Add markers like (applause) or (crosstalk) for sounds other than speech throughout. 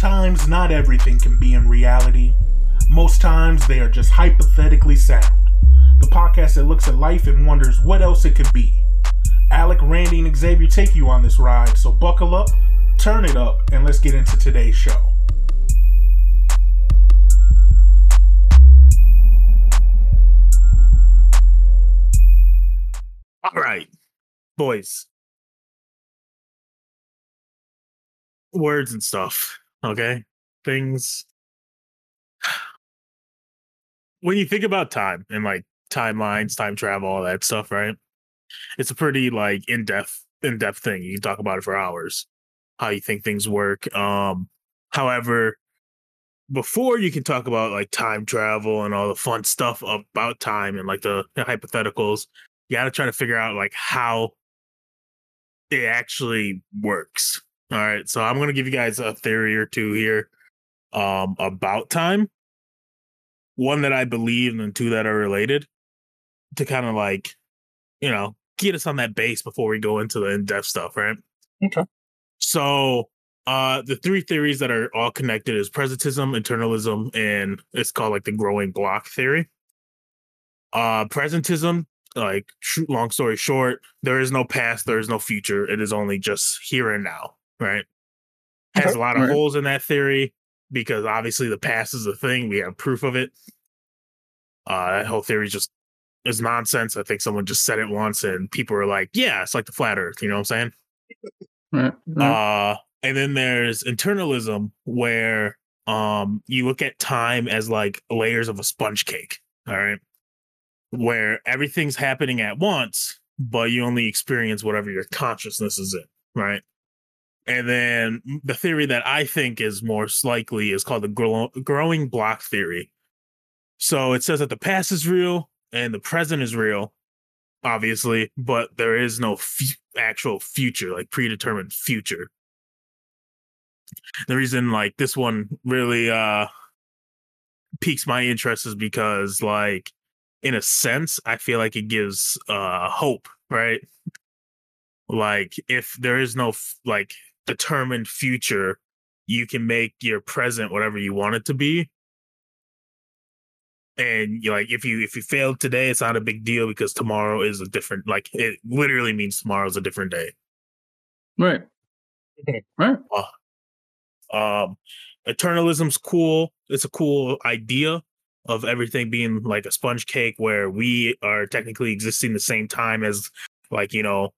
Sometimes not everything can be in reality. Most times they are just hypothetically sound. The podcast that looks at life and wonders what else it could be. Alec, Randy, and Xavier take you on this ride, so buckle up, turn it up, and let's get into today's show. All right, boys. Words and stuff, okay? Things. When you think about time and like timelines, time travel, all that stuff, right? It's a pretty like in-depth, in-depth thing. You can talk about it for hours. How you think things work. Um, however, before you can talk about like time travel and all the fun stuff about time and like the, the hypotheticals, you got to try to figure out like how it actually works. All right, so I'm going to give you guys a theory or two here um about time. One that I believe and then two that are related to kind of like, you know, get us on that base before we go into the in-depth stuff, right? Okay. So, uh the three theories that are all connected is presentism, eternalism, and it's called like the growing block theory. Uh presentism like long story short there is no past there is no future it is only just here and now right has a lot of right. holes in that theory because obviously the past is a thing we have proof of it uh that whole theory just is nonsense i think someone just said it once and people are like yeah it's like the flat earth you know what i'm saying Right. right. uh and then there's internalism where um you look at time as like layers of a sponge cake all right where everything's happening at once but you only experience whatever your consciousness is in right and then the theory that i think is more likely is called the grow- growing block theory. So it says that the past is real and the present is real obviously but there is no f- actual future like predetermined future. The reason like this one really uh piques my interest is because like in a sense i feel like it gives uh hope right? Like if there is no like determined future you can make your present whatever you want it to be and you like if you if you fail today it's not a big deal because tomorrow is a different like it literally means tomorrow's a different day right. Okay. (laughs) Right. um eternalism's cool it's a cool idea of everything being like a sponge cake where we are technically existing the same time as like you know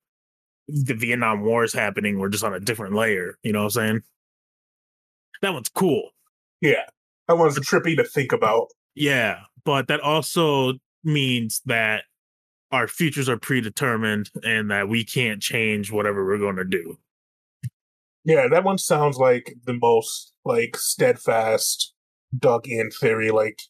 the vietnam war is happening we're just on a different layer you know what i'm saying that one's cool Yeah, that one's trippy to think about. yeah but that also means that our futures are predetermined and that we can't change whatever we're going to do Yeah, that one sounds like the most like steadfast, dug in theory. Like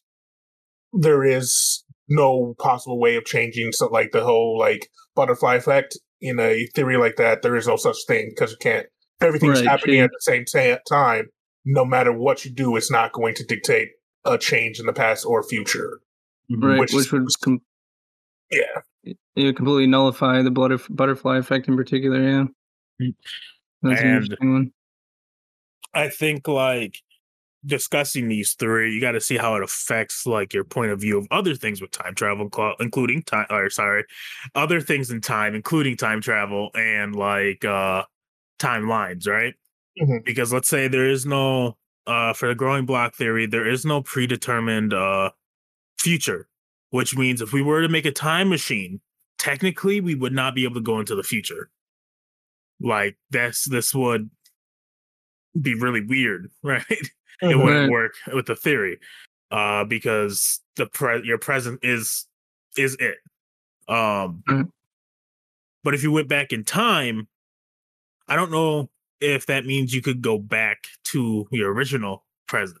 there is no possible way of changing so like the whole like butterfly effect in a theory like that. There is no such thing because you can't. Everything's Right, happening yeah. at the same ta- time. No matter what you do, it's not going to dictate a change in the past or future. Mm-hmm. Right. Which Which, is- would com- Yeah, it would completely nullify the butterf- butterfly effect in particular. Yeah. That's an interesting one. I think like discussing these three, you got to see how it affects like your point of view of other things with time travel, including time. Or sorry, other things in time, including time travel and like uh timelines, right? Mhm. Because let's say there is no uh for the growing block theory, there is no predetermined uh future, which means if we were to make a time machine, technically we would not be able to go into the future. Like this, this would be really weird, (laughs) right? It Mhm. wouldn't work with the theory uh because the pre- your present is is it um Mhm. but if you went back in time i don't know if that means you could go back to your original present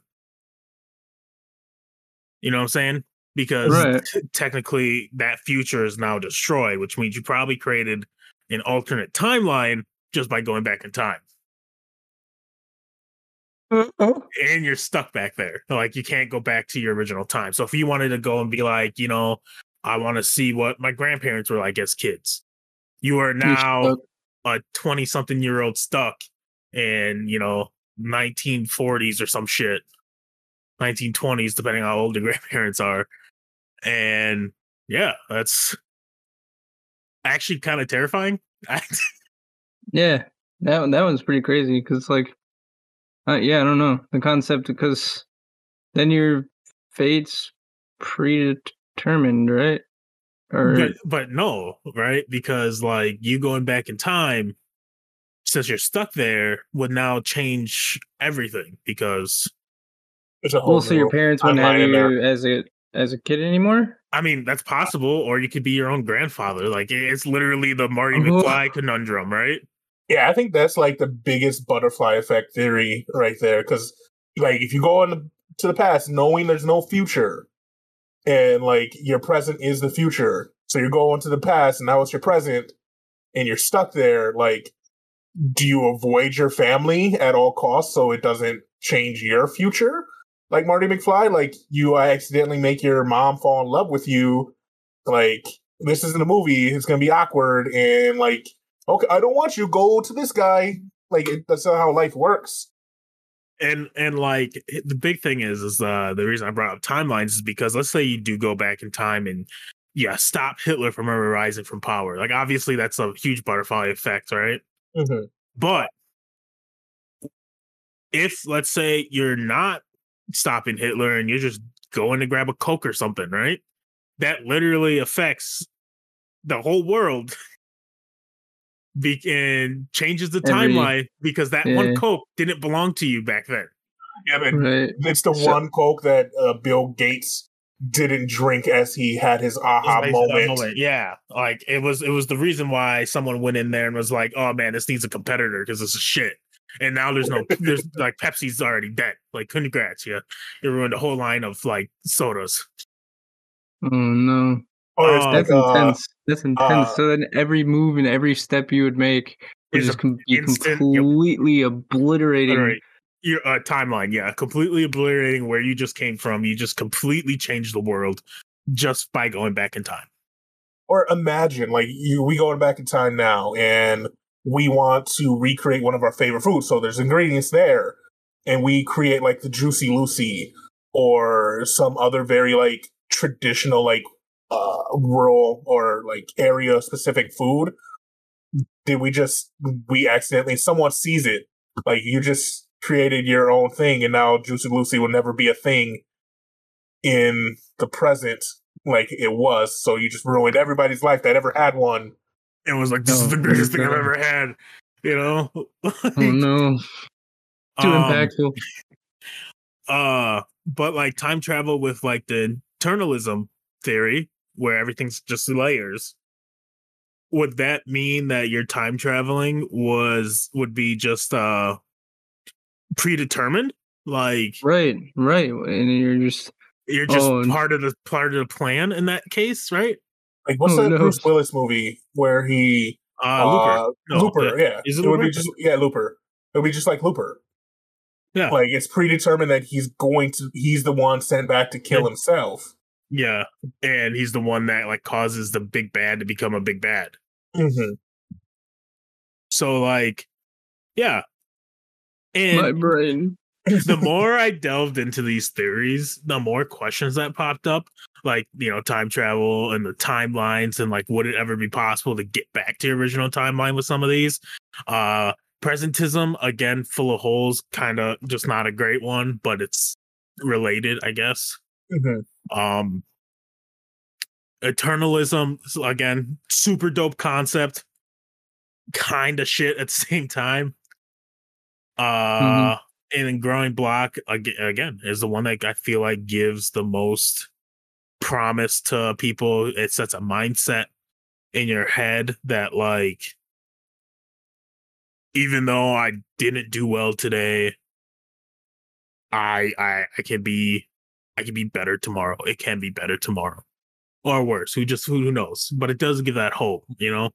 you know what i'm saying because Right. t- technically that future is now destroyed which means you probably created an alternate timeline just by going back in time and you're stuck back there. Like you can't go back to your original time. So if you wanted to go and be like, you know, I want to see what my grandparents were like as kids, you are now a 20 something year old stuck in, you know 1940s or some shit, 1920s, depending on how old the (laughs) grandparents are. And yeah, that's actually kind of terrifying. (laughs) Yeah, that that one's pretty crazy because like, uh, yeah, I don't know the concept because then your fate's predetermined, right? Or but, but no, right? Because like you going back in time, since you're stuck there, would now change everything because There's a whole well, so your parents wouldn't have timeline in there. you as a as a kid anymore. I mean that's possible, or you could be your own grandfather. Like it's literally the Marty Oh. McFly conundrum, right? Yeah, I think that's like the biggest butterfly effect theory right there. Because like if you go into to the past knowing there's no future, and like your present is the future, so you're going to the past and now it's your present, and you're stuck there. Like, do you avoid your family at all costs so it doesn't change your future? Like Marty McFly, like you accidentally make your mom fall in love with you. Like this isn't a movie; it's gonna be awkward and like okay, I don't want you. Go to this guy. Like it, that's not how life works. and and like the big thing is is uh the reason i brought up timelines is because let's say you do go back in time and yeah stop hitler from ever rising from power like obviously that's a huge butterfly effect right Mhm. but if let's say you're not stopping hitler and you're just going to grab a coke or something right that literally affects the whole world (laughs) be- and changes the Every- timeline because that yeah. one coke didn't belong to you back then Yeah, but Right. it's the So- one Coke that uh, Bill Gates didn't drink as he had his aha Based on that moment. Yeah, like it was. It was the reason why someone went in there and was like, "Oh man, this needs a competitor because this is shit." And now there's no, (laughs) there's like Pepsi's already dead. Like, congrats, yeah, you ruined a whole line of like sodas. Oh no, Or it's Oh, like, that's uh, intense. That's intense. uh, so then every move and every step you would make would Is just com- be instant- yep. completely obliterating. All right, your uh, timeline, yeah, completely obliterating where you just came from. You just completely changed the world just by going back in time. or imagine like you we going back in time now and we want to recreate one of our favorite foods so there's ingredients there and we create like the juicy lucy or some other very like traditional like uh rural or like area specific food did we just we accidentally someone sees it like you just created your own thing and now juicy lucy will never be a thing in the present like it was. So you just ruined everybody's life that ever had one. It was like this is Oh, the greatest thing I've ever had. You know, (laughs) Oh no, too Um, impactful. (laughs) uh but like time travel with like the eternalism theory where everything's just layers would that mean that your time traveling was would be just uh predetermined like Right, right, and you're just you're just Oh, part of the part of the plan in that case right Like what's Oh, that no. Bruce Willis movie where he uh, Looper. uh, No, Looper, yeah. is it would be just yeah, Looper. It would be just like Looper. Yeah. Like it's predetermined that he's going to he's the one sent back to kill Yeah. himself. Yeah and he's the one that like causes the big bad to become a big bad Mm-hmm. so like yeah and my brain. the (laughs) more I delved into these theories, the more questions that popped up, like you know, time travel and the timelines, and like would it ever be possible to get back to your original timeline with some of these? Uh presentism again, full of holes, kind of just not a great one, but it's related, I guess. Mm-hmm. Um Eternalism, so again, super dope concept, kind of shit at the (laughs) same time. Uh, and then growing block again is the one that I feel like gives the most promise to people. It sets a mindset in your head that like, even though I didn't do well today, I I I can be I can be better tomorrow. It can be better tomorrow. Or worse. Who just who knows? But it does give that hope, you know?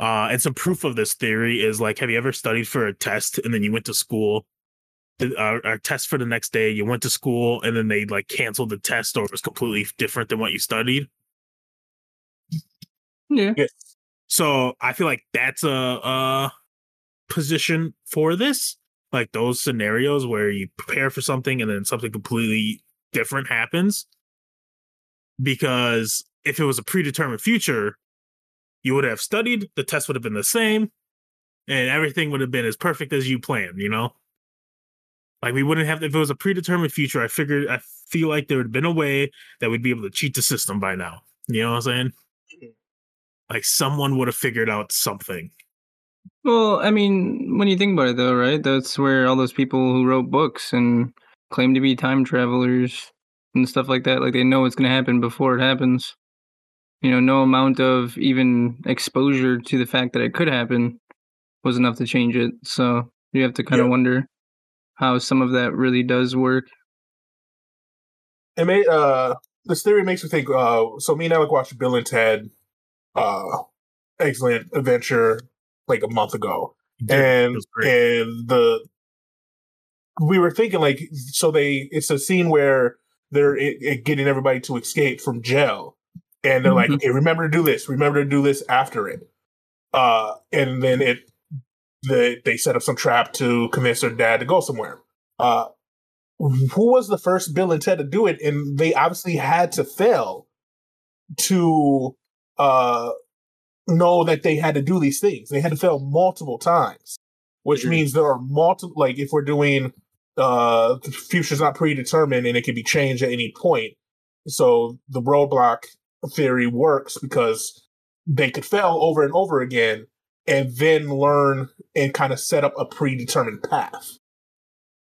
Uh and some proof of this theory is like, have you ever studied for a test and then you went to school? the- Uh, a test for the next day, you went to school and then they like canceled the test or it was completely different than what you studied. Yeah, Yes. So I feel like that's a, a position for this. like those scenarios where you prepare for something and then something completely different happens. Because if it was a predetermined future, you would have studied, the test would have been the same, and everything would have been as perfect as you planned, you know? Like we wouldn't have if it was a predetermined future, I figured I feel like there would have been a way that we'd be able to cheat the system by now. You know what I'm saying? Mm-hmm. Like someone would have figured out something. Well, I mean, when you think about it, though, right? That's where all those people who wrote books and claim to be time travelers and stuff like that, like they know what's going to happen before it happens. You know, no amount of even exposure to the fact that it could happen was enough to change it. So you have to kind of Yeah. wonder how some of that really does work. it may uh this theory makes me think uh so me and Alec watched Bill and Ted uh excellent adventure like a month ago. It And and the we were thinking like so they it's a scene where they're it, it getting everybody to escape from jail. And they're like Mhm. okay remember to do this remember to do this after it. Uh and then it the they set up some trap to convince their dad to go somewhere. Uh who was the first bill and ted to do it? And they obviously had to fail to uh know that they had to do these things. They had to fail multiple times which Mhm. means there are multiple like if we're doing uh the future's not predetermined and it can be changed at any point. So the roadblock theory works because they could fail over and over again and then learn and kind of set up a predetermined path.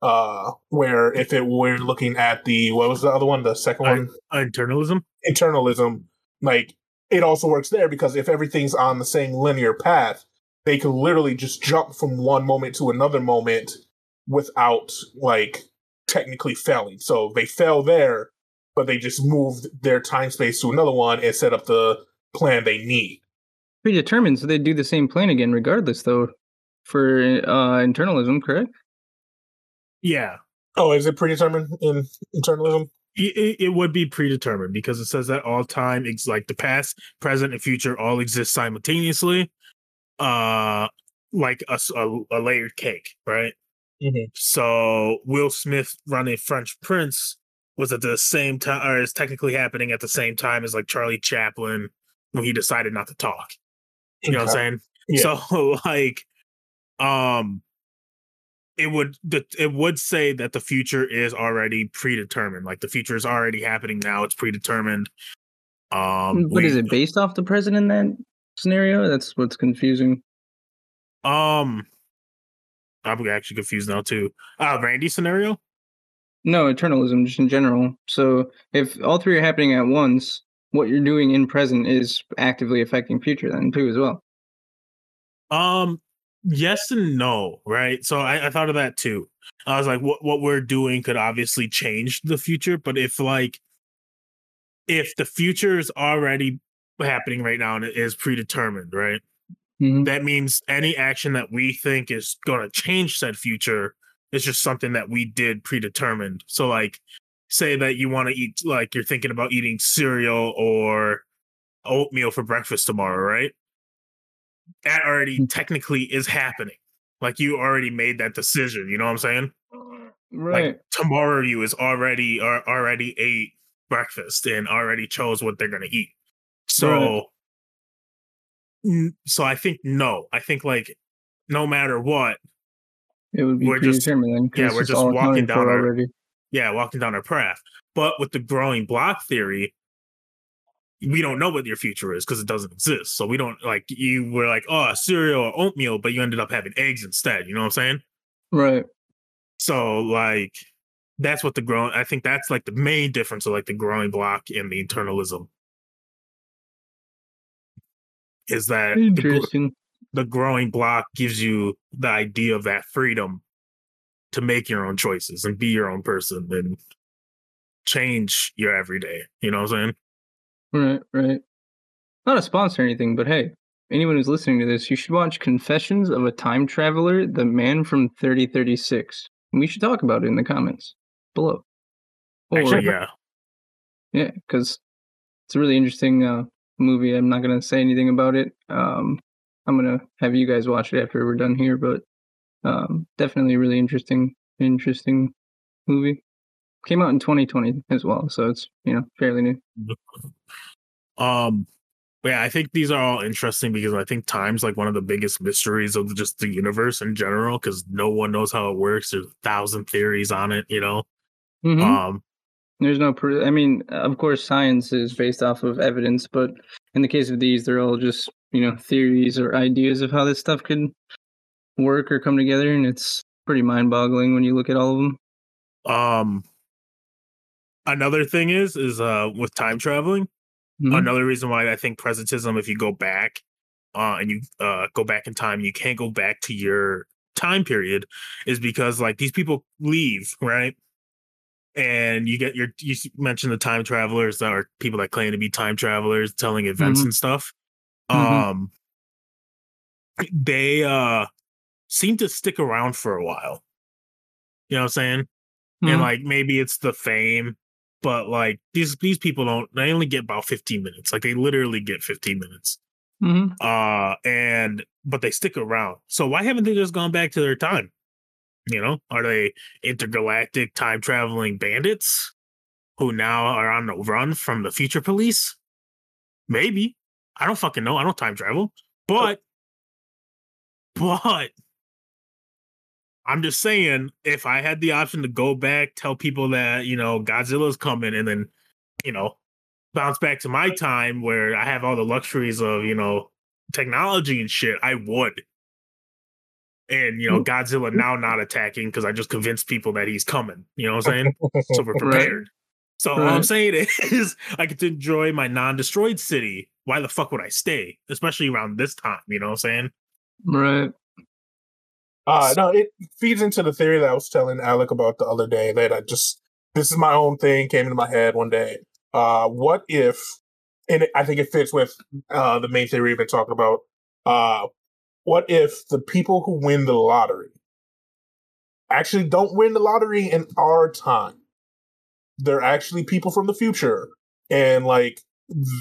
Uh where if it we're looking at the what was the other one? The second one? Internalism. internalism, like it also works there because if everything's on the same linear path, they can literally just jump from one moment to another moment without like technically failing. So they fell there, but they just moved their time space to another one and set up the plan they need. Predetermined, so they do the same plan again, regardless, though, for uh, internalism, correct? Yeah. Oh, is it predetermined in internalism? It, it- it would be predetermined because it says that all time ex- like the past, present, and future all exist simultaneously. Uh like a a layered cake, right? Mhm. So Will Smith running Fresh Prince was at the same time, or is technically happening at the same time as like Charlie Chaplin when he decided not to talk. You know what I'm saying? Yeah. So (laughs) like, um, it would the, it would say that the future is already predetermined. Like the future is already happening now. It's predetermined. Um, What is we- it based off the present in that scenario? That's what's confusing. Um, I'm actually confused now too. Uh, Randy scenario. No, eternalism just in general. So if all three are happening at once, what you're doing in present is actively affecting future then too as well. Um, yes and no, right? So I, I thought of that too. I was like, what what we're doing could obviously change the future, but if like if the future is already happening right now and it is predetermined, right? Mhm. That means any action that we think is going to change said future is just something that we did predetermined. So like say that you want to eat like you're thinking about eating cereal or oatmeal for breakfast tomorrow, right? That already Mm. technically is happening. Like you already made that decision, you know what I'm saying? Right. Like tomorrow you is already or already ate breakfast and already chose what they're gonna eat. So Mm, so I think no. I think like no matter what, it would be we're just- predetermined yeah, we're just walking down our- already. yeah, walking down our path. But with the growing block theory, we don't know what your future is because it doesn't exist. So we don't like you were like, oh, cereal or oatmeal, but you ended up having eggs instead. You know what I'm saying? Right. So like that's what the growing I think that's like the main difference of like the growing block and the internalism. Is that the, the growing block gives you the idea of that freedom to make your own choices and be your own person and change your everyday. You know what I'm saying? Right, right. Not a sponsor or anything, but hey, anyone who's listening to this, you should watch Confessions of a Time Traveler, The Man from 3036. And we should talk about it in the comments below. Or, Actually, yeah. yeah, because it's a really interesting uh, movie. I'm not going to say anything about it. Um, I'm going to have you guys watch it after we're done here, but um, definitely a really interesting, interesting movie. Came out in 2020 as well, so it's you know fairly new. (laughs) Um, yeah, I think these are all interesting because I think time's like one of the biggest mysteries of just the universe in general because no one knows how it works. There's a thousand theories on it, you know. Mhm. Um, There's no. I mean, of course, science is based off of evidence, but in the case of these, they're all just you know theories or ideas of how this stuff could work or come together, and it's pretty mind-boggling when you look at all of them. um, another thing is is uh with time traveling. Mhm. Another reason why I think presentism, if you go back, uh, and you uh go back in time, you can't go back to your time period, is because like these people leave, right? And you get your you mentioned the time travelers that are people that claim to be time travelers, telling events Mhm. and stuff. Mhm. Um, they uh seem to stick around for a while. You know what I'm saying? Mhm. and like maybe it's the fame but like these these people don't they only get about 15 minutes like they literally get 15 minutes Mhm. uh and but they stick around so why haven't they just gone back to their time you know are they intergalactic time traveling bandits who now are on the run from the future police? Maybe. I don't fucking know. I don't time travel. But but I'm just saying, if I had the option to go back, tell people that, you know, Godzilla's coming and then, you know, bounce back to my time where I have all the luxuries of, you know, technology and shit, I would. And, you know, Godzilla now not attacking because I just convinced people that he's coming. You know what I'm saying? So we're (laughs) Right. prepared. So what I'm saying (laughs) is I get to enjoy my non-destroyed city. Why the fuck would I stay? Especially around this time, you know what I'm saying? Right. Uh, no, it feeds into the theory that I was telling Alec about the other day that I just, this is my own thing, came into my head one day. Uh, what if, and I think it fits with uh, the main theory we've been talking about. Uh, what if the people who win the lottery actually don't win the lottery in our time? They're actually people from the future. And like,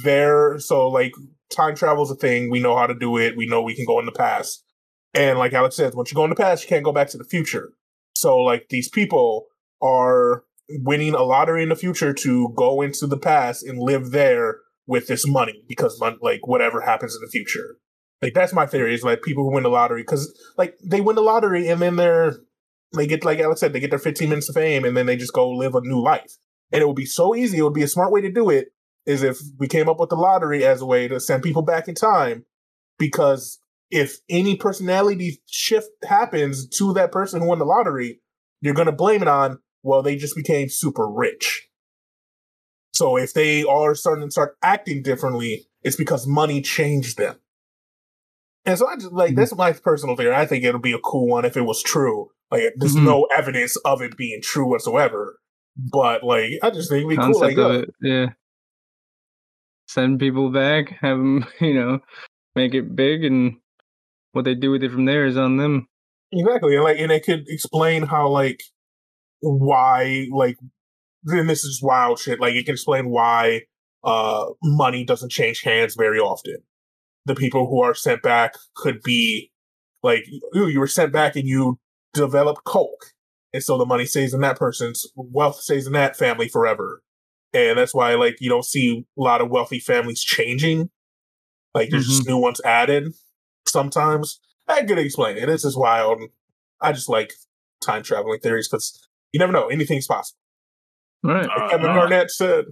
they're, so like, time travel is a thing. We know how to do it. We know we can go in the past. And like Alex says, once you go in the past, you can't go back to the future. So like these people are winning a lottery in the future to go into the past and live there with this money because like whatever happens in the future. Like that's my theory is like people who win the lottery because like they win the lottery and then they're they get like Alex said they get their 15 minutes of fame and then they just go live a new life. And it would be so easy. It would be a smart way to do it is if we came up with the lottery as a way to send people back in time because if any personality shift happens to that person who won the lottery, you're going to blame it on, well, they just became super rich. So if they are starting to start acting differently, it's because money changed them. And so I just like Mhm. that's my personal theory. I think it'll be a cool one if it was true. Like there's Mhm. no evidence of it being true whatsoever. But like I just think it'd be cool. Concept Like, of it. Yeah. Send people back, have them, (laughs) you know, make it big, and what they do with it from there is on them. Exactly, and like, and it could explain how like why like then this is wild shit. Like it can explain why uh money doesn't change hands very often. The people who are sent back could be like you, you were sent back and you developed coke, and so the money stays in that person's wealth stays in that family forever, and that's why like you don't see a lot of wealthy families changing. Like there's just new ones added sometimes. I could explain it. It's just wild. I just like time traveling theories because you never know. Anything's possible. Right. Like Uh, Kevin uh. Garnett said.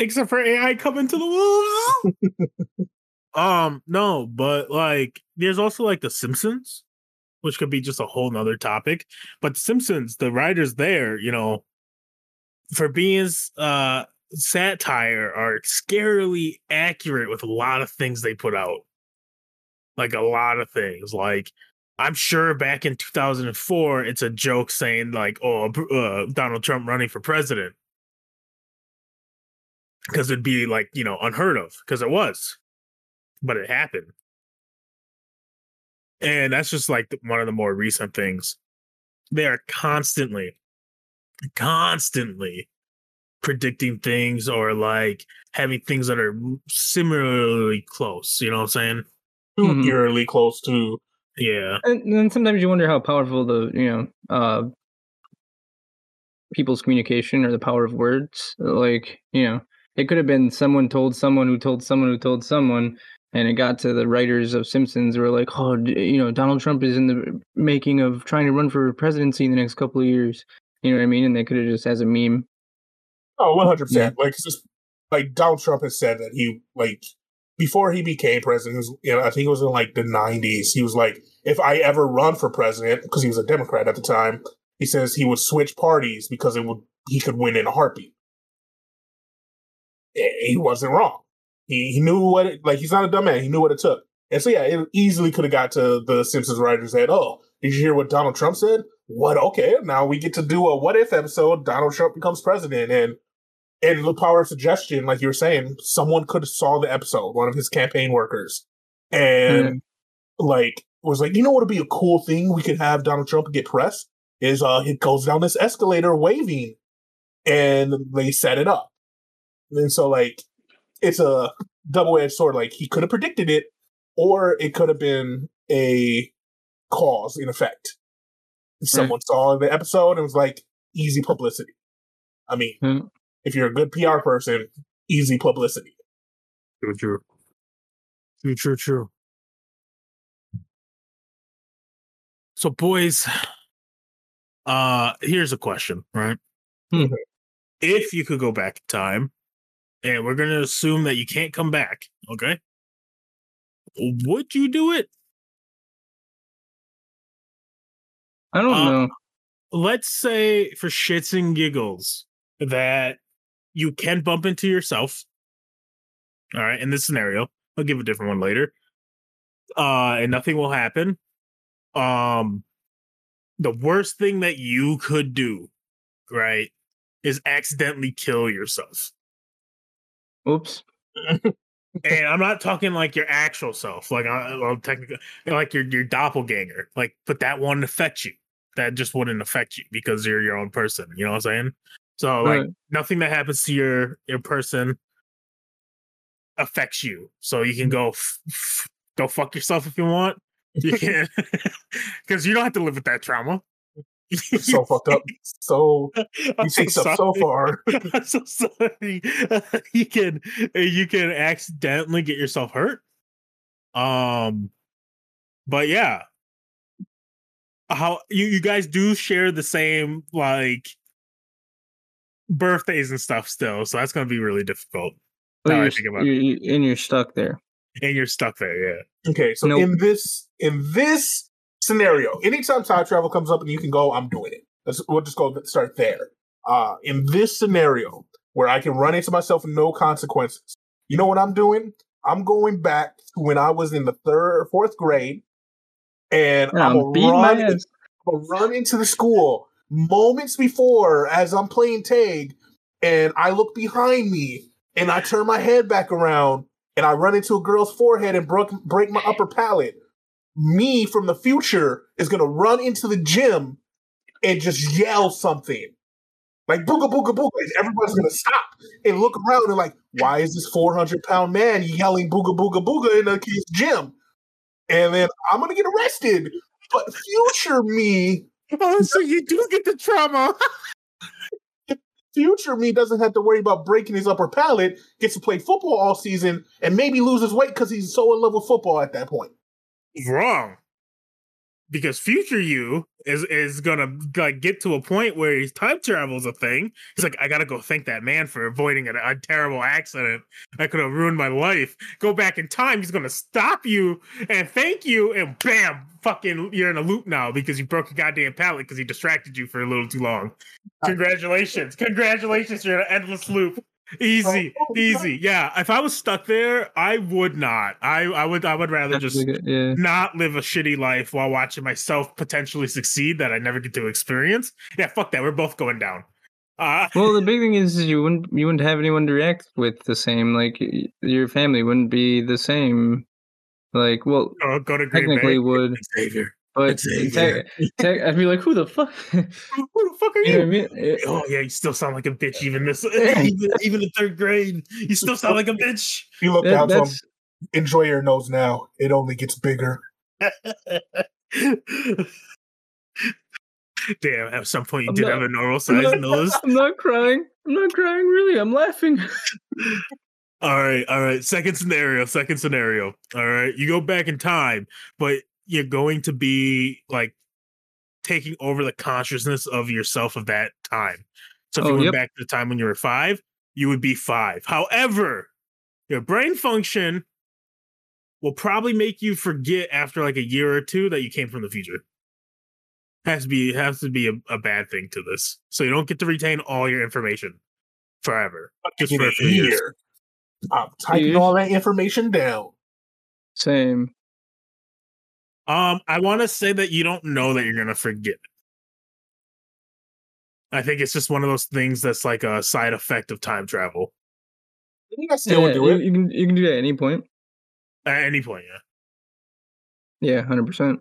Except for AI coming to the wolves. (laughs) um, no, but like there's also like the Simpsons, which could be just a whole nother topic. But the Simpsons, the writers there, you know, for being uh satire are scarily accurate with a lot of things they put out. Like a lot of things. Like I'm sure back in 2004, it's a joke saying like, "Oh, uh, Donald Trump running for president," because it'd be like you know unheard of because it was, but it happened, and that's just like one of the more recent things. They are constantly, constantly predicting things or like having things that are similarly close. You know what I'm saying? Mhm. eerily close to Yeah. And then sometimes you wonder how powerful the you know uh people's communication or the power of words. Like you know, it could have been someone told someone who told someone who told someone, and it got to the writers of Simpsons who were like, oh, you know, Donald Trump is in the making of trying to run for presidency in the next couple of years. You know what I mean? And they could have just as a meme. Oh, Oh, one hundred percent. Like it's just like Donald Trump has said that he like before he became president. He was, you know, I think it was in like the nineties. He was like, if I ever run for president, because he was a Democrat at the time, he says he would switch parties because it would he could win in a heartbeat. Eh, He wasn't wrong. He he knew what it like. He's not a dumb man. He knew what it took. And so yeah, it easily could have got to the Simpsons writers that, oh, did you hear what Donald Trump said? What? Okay, now we get to do a what if episode. Donald Trump becomes president, and and the power of suggestion, like you were saying, someone could have saw the episode, one of his campaign workers, and like was like, you know what would be a cool thing we could have Donald Trump get press is uh he goes down this escalator waving, and they set it up, and so like it's a double edged sword. Like he could have predicted it, or it could have been a cause in effect. Someone saw the episode and was like, easy publicity. I mean, Hmm. if you're a good PR person, easy publicity. True, true. True, true, true. So, boys, uh, here's a question, right? Hmm. If you could go back in time, and we're gonna assume that you can't come back, okay? Would you do it? I don't Uh, know. let's say for shits and giggles that you can bump into yourself. All right, in this scenario, I'll give a different one later. Uh, and nothing will happen. Um, the worst thing that you could do, right, is accidentally kill yourself. Oops. (laughs) and I'm not talking like your actual self, like uh, well, technically, like your your doppelganger. Like, but that won't affect you. That just wouldn't affect you because you're your own person. You know what I'm saying? So, like, Right. nothing that happens to your your person affects you. So you can go f- f- go fuck yourself if you want. You (laughs) can because (laughs) you don't have to live with that trauma. So fucked up. So I'm (laughs) you so take stuff so far. (laughs) I'm so sorry. (laughs) you can you can accidentally get yourself hurt. Um, but yeah, how you you guys do share the same like birthdays and stuff still, so that's gonna be really difficult. Well, you're, think about you you- and you're stuck there. And you're stuck there, yeah. Okay, so Nope. in this in this scenario, anytime time travel comes up and you can go, I'm doing it. Let's we'll just go start there. Uh in this scenario where I can run into myself with no consequences, you know what I'm doing? I'm going back to when I was in the third or fourth grade, and Yeah, I'm I'm gonna run. I'm run into the school moments before as I'm playing tag, and I look behind me and I turn my head back around and I run into a girl's forehead and break break my upper palate. Me from the future is gonna run into the gym and just yell something. Like booga booga booga. Everybody's gonna stop and look around and like, why is this 400 pound man yelling booga booga booga in a kid's gym? And then I'm gonna get arrested. But future me, Oh, so you do get the trauma. (laughs) future me doesn't have to worry about breaking his upper palate, gets to play football all season, and maybe loses weight because he's so in love with football at that point. Wrong because future you is is gonna like get to a point where his time travel is a thing. He's like i gotta go thank that man for avoiding a, a terrible accident that could have ruined my life. Go back in time he's gonna stop you and thank you and bam fucking you're in a loop now because you broke a goddamn palate because he distracted you for a little too long. Congratulations congratulations you're in an endless loop easy Oh, oh, easy yeah if i was stuck there i would not i i would i would rather just yeah. not live a shitty life while watching myself potentially succeed that I never get to experience. Yeah, fuck that. We're both going down. Uh, (laughs) Well, the big thing is, is you wouldn't you wouldn't have anyone to react with the same. Like your family wouldn't be the same. Like, well, go, go to Green technically Bay. would, Xavier. But Xavier. te- te- I'd be like, who the fuck? (laughs) Who the fuck are know I you? mean? It- Oh yeah, you still sound like a bitch. Even this, (laughs) (laughs) even, even in third grade, you still sound like a bitch. You look that- down to him, that's enjoy your nose now. It only gets bigger. Damn, at some point you I'm did not- have a normal I'm sized not, nose. I'm not crying. I'm not crying. Really, I'm laughing. All right, all right. Second scenario, second scenario. All right. You go back in time, but you're going to be like taking over the consciousness of yourself of that time. So if you Oh, went yep. back to the time when you were five, you would be five. However, your brain function will probably make you forget after like a year or two that you came from the future. Has to be has to be a, a bad thing to this. So you don't get to retain all your information forever. Just for a a few years. year. I'm typing all that information down. Same. Um, I want to say that you don't know that you're gonna forget. I think it's just one of those things that's like a side effect of time travel I think I still Yeah, do you, it. you can you can do that at any point. at any point. Yeah, Yeah, hundred percent.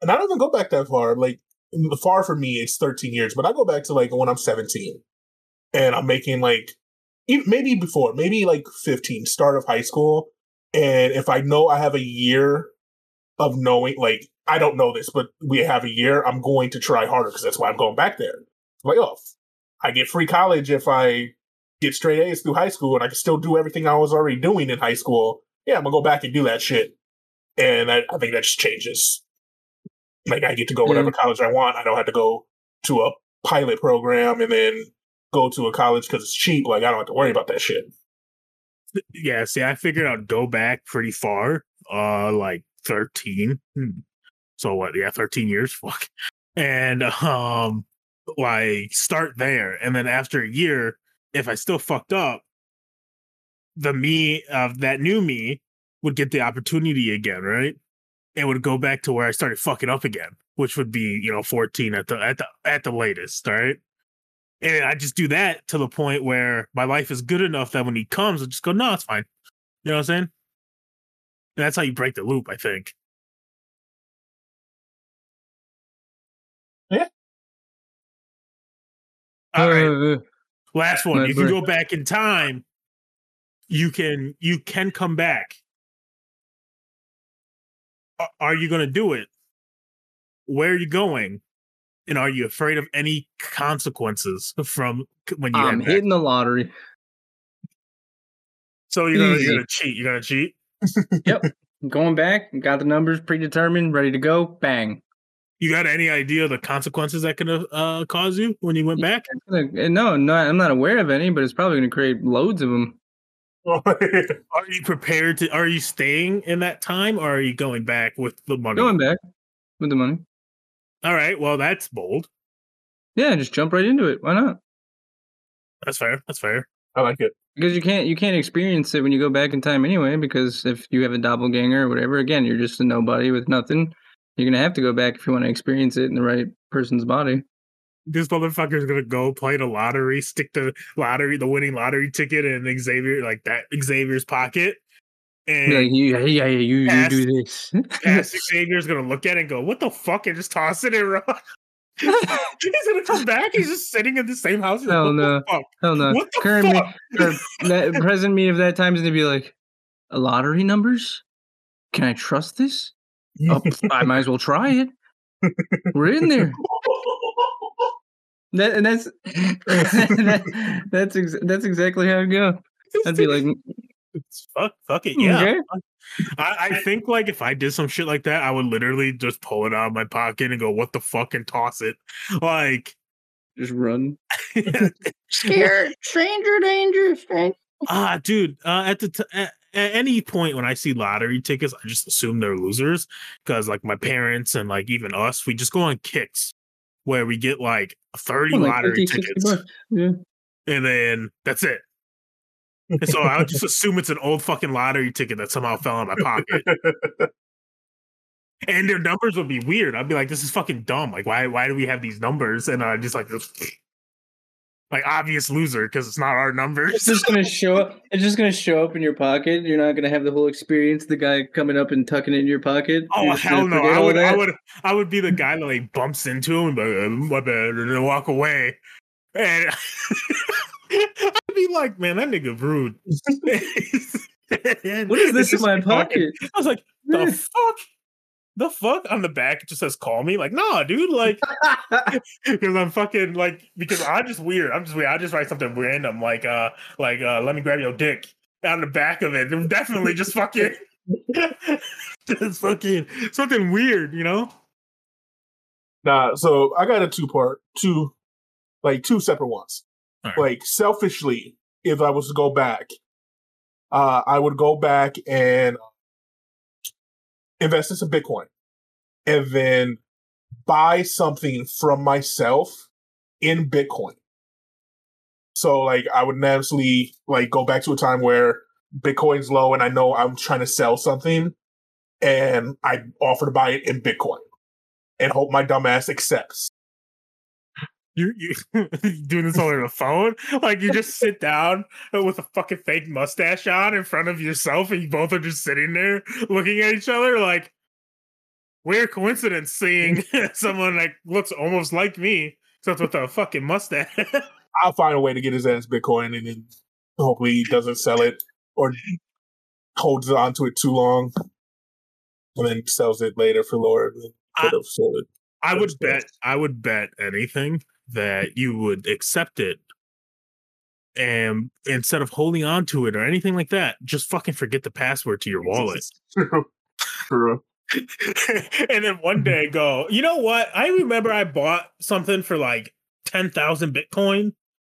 And I don't even go back that far. Like far for me, it's 13 years, but I go back to like when I'm 17 and I'm making like maybe before, maybe like 15, start of high school. And if I know I have a year of knowing, like I don't know this, but we have a year, I'm going to try harder because that's why I'm going back there. Like, oh, I get free college if I get straight A's through high school and I can still do everything I was already doing in high school. Yeah, I'm gonna go back and do that shit. And I, I think that just changes. Like I get to go whatever college I want. I don't have to go to a pilot program and then go to a college because it's cheap. Like I don't have to worry about that shit. yeah. See, I figured I'd go back pretty far. Uh, like thirteen. Hmm. So what? Yeah, thirteen years. (laughs) Fuck. And um, like start there, and then after a year, if I still fucked up, the me of that new me would get the opportunity again, right? And would go back to where I started fucking up again, which would be you know fourteen at the at the at the latest, right? And I just do that to the point where my life is good enough that when he comes, I just go, no, it's fine. You know what I'm saying? And that's how you break the loop, I think. Yeah. All right. Uh, Last one. My You can go back in time. You can you can come back. Are you going to do it? Where are you going? And are you afraid of any consequences from when you I'm head back? hitting the lottery. So you're gonna, you're gonna cheat. You're gonna cheat. I'm going back. Got the numbers predetermined, ready to go. Bang. You got any idea of the consequences that can uh, cause you when you went back? Look, eh, No, no, I'm not aware of any, but it's probably going to create loads of them. (laughs) Are you prepared to? Are you staying in that time, or are you going back with the money? Going back with the money. All right. Well, that's bold. Yeah, just jump right into it. Why not? That's fair. That's fair. I like it. Because you can't you can't experience it when you go back in time anyway. Because if you have a doppelganger or whatever, again, you're just a nobody with nothing. You're gonna have to go back if you want to experience it in the right person's body. This motherfucker's gonna go play the lottery, stick the lottery, the winning lottery ticket in Xavier, like that Xavier's pocket, and like, you, yeah, yeah, you, you do this. (laughs) Xavier's gonna look at it and go, "What the fuck?" and just toss it run. (laughs) (laughs) He's gonna come back. He's just sitting in the same house. He's like, Hell no. fuck? Hell no. What the Current me, fuck? (laughs) that present me of that time is gonna be like, lottery numbers? Can I trust this? Oh, (laughs) I might as well try it. We're in there. That, and that's that, that's ex- that's exactly how it go. I'd be like, It's fuck, fuck it, yeah. Okay. I, I think like if I did some shit like that, I would literally just pull it out of my pocket and go, "What the fuck?" and toss it. Like, just run. (laughs) Scared, stranger danger, stranger. ah, dude. Uh, at the t- at, at any point when I see lottery tickets, I just assume they're losers because like my parents and like even us, we just go on kicks where we get like thirty Oh, like lottery 50, tickets. Yeah. and then that's it. And so I would just (laughs) assume it's an old fucking lottery ticket that somehow fell in my pocket. and their numbers would be weird. I'd be like, this is fucking dumb. Like, why why do we have these numbers? And I'm just like this like obvious loser because it's not our numbers. It's numbers. just gonna show up. (laughs) It's just gonna show up in your pocket. You're not gonna have the whole experience. The guy coming up and tucking it in your pocket. Oh You're hell no! I would, I would, I would be the guy that like bumps into him and be like, "Uh, my bad, and then walk away. And I'd (laughs) be like, man, that nigga rude. (laughs) What is this in my pocket? I was like, the fuck? the fuck on the back it just says call me like no dude like (laughs) because i'm fucking like because i'm just weird i'm just weird i just write something random like uh like uh let me grab your dick on the back of it I'm definitely just fucking (laughs) just fucking something weird you know Nah, so I got a two part, two, like two separate ones. Alright. Like selfishly, if I was to go back, uh, I would go back and invest in some Bitcoin, and then buy something from myself in Bitcoin. So like I would naturally like go back to a time where Bitcoin's low and I know I'm trying to sell something and I offer to buy it in Bitcoin and hope my dumbass accepts. You you (laughs) doing this over the phone? Like you just sit down with a fucking fake mustache on in front of yourself and you both are just sitting there looking at each other? Like weird coincidence seeing (laughs) (laughs) someone like looks almost like me except with a fucking mustache. I'll find a way to get his ass Bitcoin and then hopefully he doesn't sell it or holds on to it too long and then sells it later for lower than I- could have sold it. I would bet I would bet anything that you would accept it and instead of holding on to it or anything like that, just fucking forget the password to your wallet. (laughs) True. True. (laughs) and then one day go, you know what? I remember I bought something for like 10,000 Bitcoin.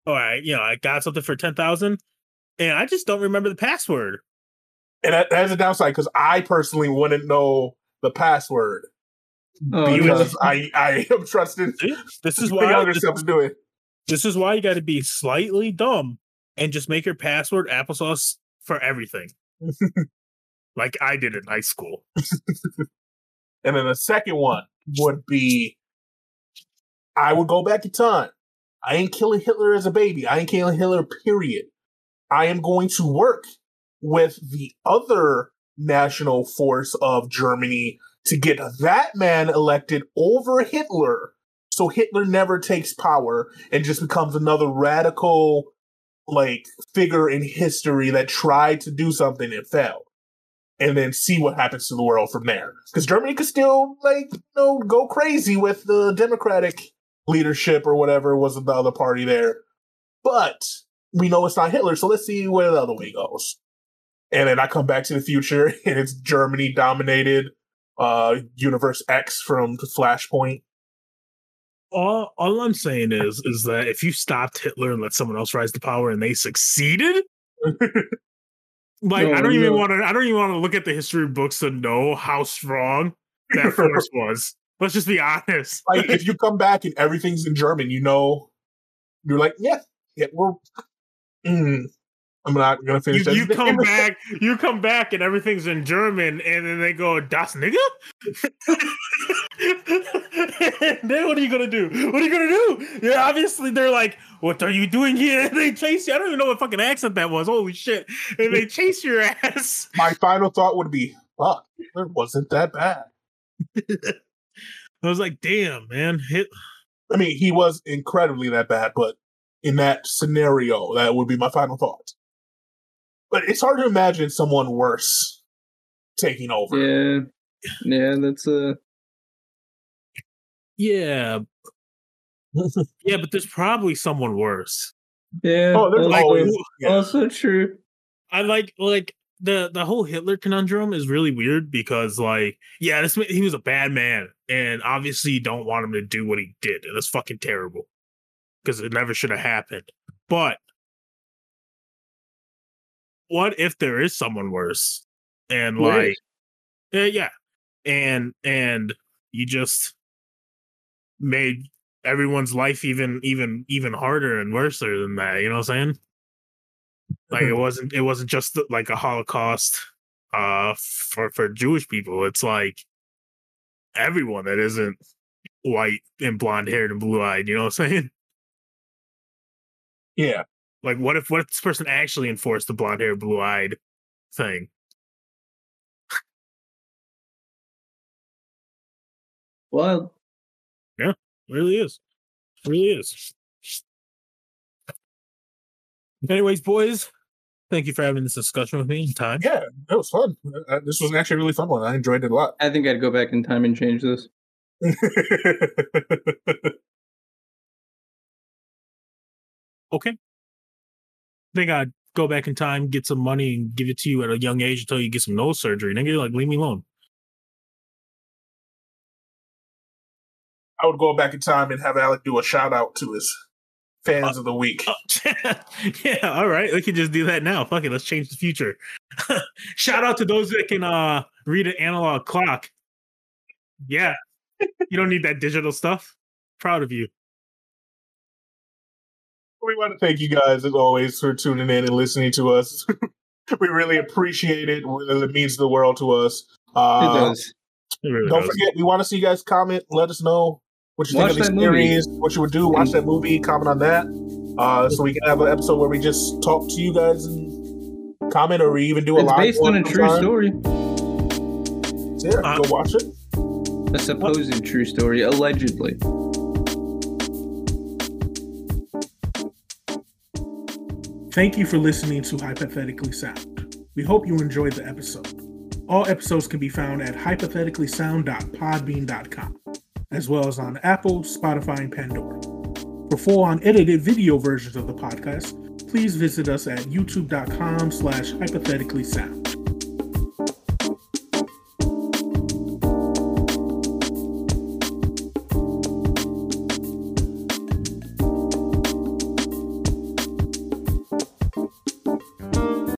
Or I, you know, I got something for 10,000 and I just don't remember the password. And that, that has a downside because I personally wouldn't know the password Oh, no. because I, I am trusting This is the why younger this, self to do it. this is why you got to be slightly dumb and just make your password applesauce for everything. (laughs) like I did in high school. (laughs) And then the second one would be I would go back in time. I ain't killing Hitler as a baby. I ain't killing Hitler, period. I am going to work with the other national force of Germany to get that man elected over Hitler so Hitler never takes power and just becomes another radical like figure in history that tried to do something and failed and then see what happens to the world from there. Because Germany could still, like, you know, go crazy with the Democratic leadership or whatever was the other party there. But we know it's not Hitler, so let's see where the other way goes. And then I come back to the future, (laughs) and it's Germany dominated uh Universe X from the Flashpoint. All all I'm saying is is that if you stopped Hitler and let someone else rise to power and they succeeded, (laughs) like I don't even want to I don't even want to look at the history books to know how strong that (laughs) force was. Let's just be honest. like, if (laughs) you come back and everything's in German, you know, you're like, yeah, yeah, we're. Mm, I'm not gonna finish you, that. you come (laughs) back, you come back, and everything's in German, and then they go "Das nigga." (laughs) then what are you gonna do? What are you gonna do? Yeah, obviously they're like, "What are you doing here?" (laughs) they chase you. I don't even know what fucking accent that was. Holy shit! And they chase your ass. My final thought would be, fuck, it wasn't that bad. I was like, "Damn, man, hit." I mean, he was incredibly that bad, but in that scenario, that would be my final thought. But it's hard to imagine someone worse taking over. Yeah, yeah, that's uh Yeah, (laughs) yeah, but there's probably someone worse. yeah. oh, there's also, always. Yeah. also true. I like like the the whole Hitler conundrum is really weird because like yeah, this ma- he was a bad man, and obviously you don't want him to do what he did, and it's fucking terrible because it never should have happened. But what if there is someone worse, and Who like is? yeah, yeah, and and you just made everyone's life even even even harder and worse than that. You know what I'm saying? like it wasn't it wasn't just like a holocaust uh for for jewish people it's like everyone that isn't white and blonde haired and blue eyed you know what i'm saying yeah. Like what if what if this person actually enforced the blonde hair blue eyed thing Well, It really is It really is anyways boys Thank you for having this discussion with me in time. Yeah, it was fun. Uh, This was actually a really fun one. I enjoyed it a lot. I think I'd go back in time and change this. (laughs) Okay. Think I'd go back in time, get some money, and give it to you at a young age until you get some nose surgery. And then you're like leave me alone. I would go back in time and have Alec do a shout out to his fans of the week. Oh, (laughs) yeah, all right. We can just do that now. Fuck it. Let's change the future. (laughs) Shout out to those that can uh read an analog clock. Yeah. you don't need that digital stuff. Proud of you. We want to thank you guys as always for tuning in and listening to us. (laughs) we really appreciate it. It means the world to us. It Uh, does. It really don't does. forget, we want to see you guys comment. Let us know what you Watch think of that these movie. series, what you would do. Watch that movie, comment on that. Uh, so we can have an episode where we just talk to you guys and comment, or we even do a It's live based on a true sometime. story. So yeah, Uh, go watch it. A supposed true story, allegedly. Thank you for listening to Hypothetically Sound. We hope you enjoyed the episode. All episodes can be found at hypotheticallysound.podbean.com, as well as on Apple, Spotify, and Pandora. For full unedited video versions of the podcast, please visit us at youtube.com slash hypothetically sound.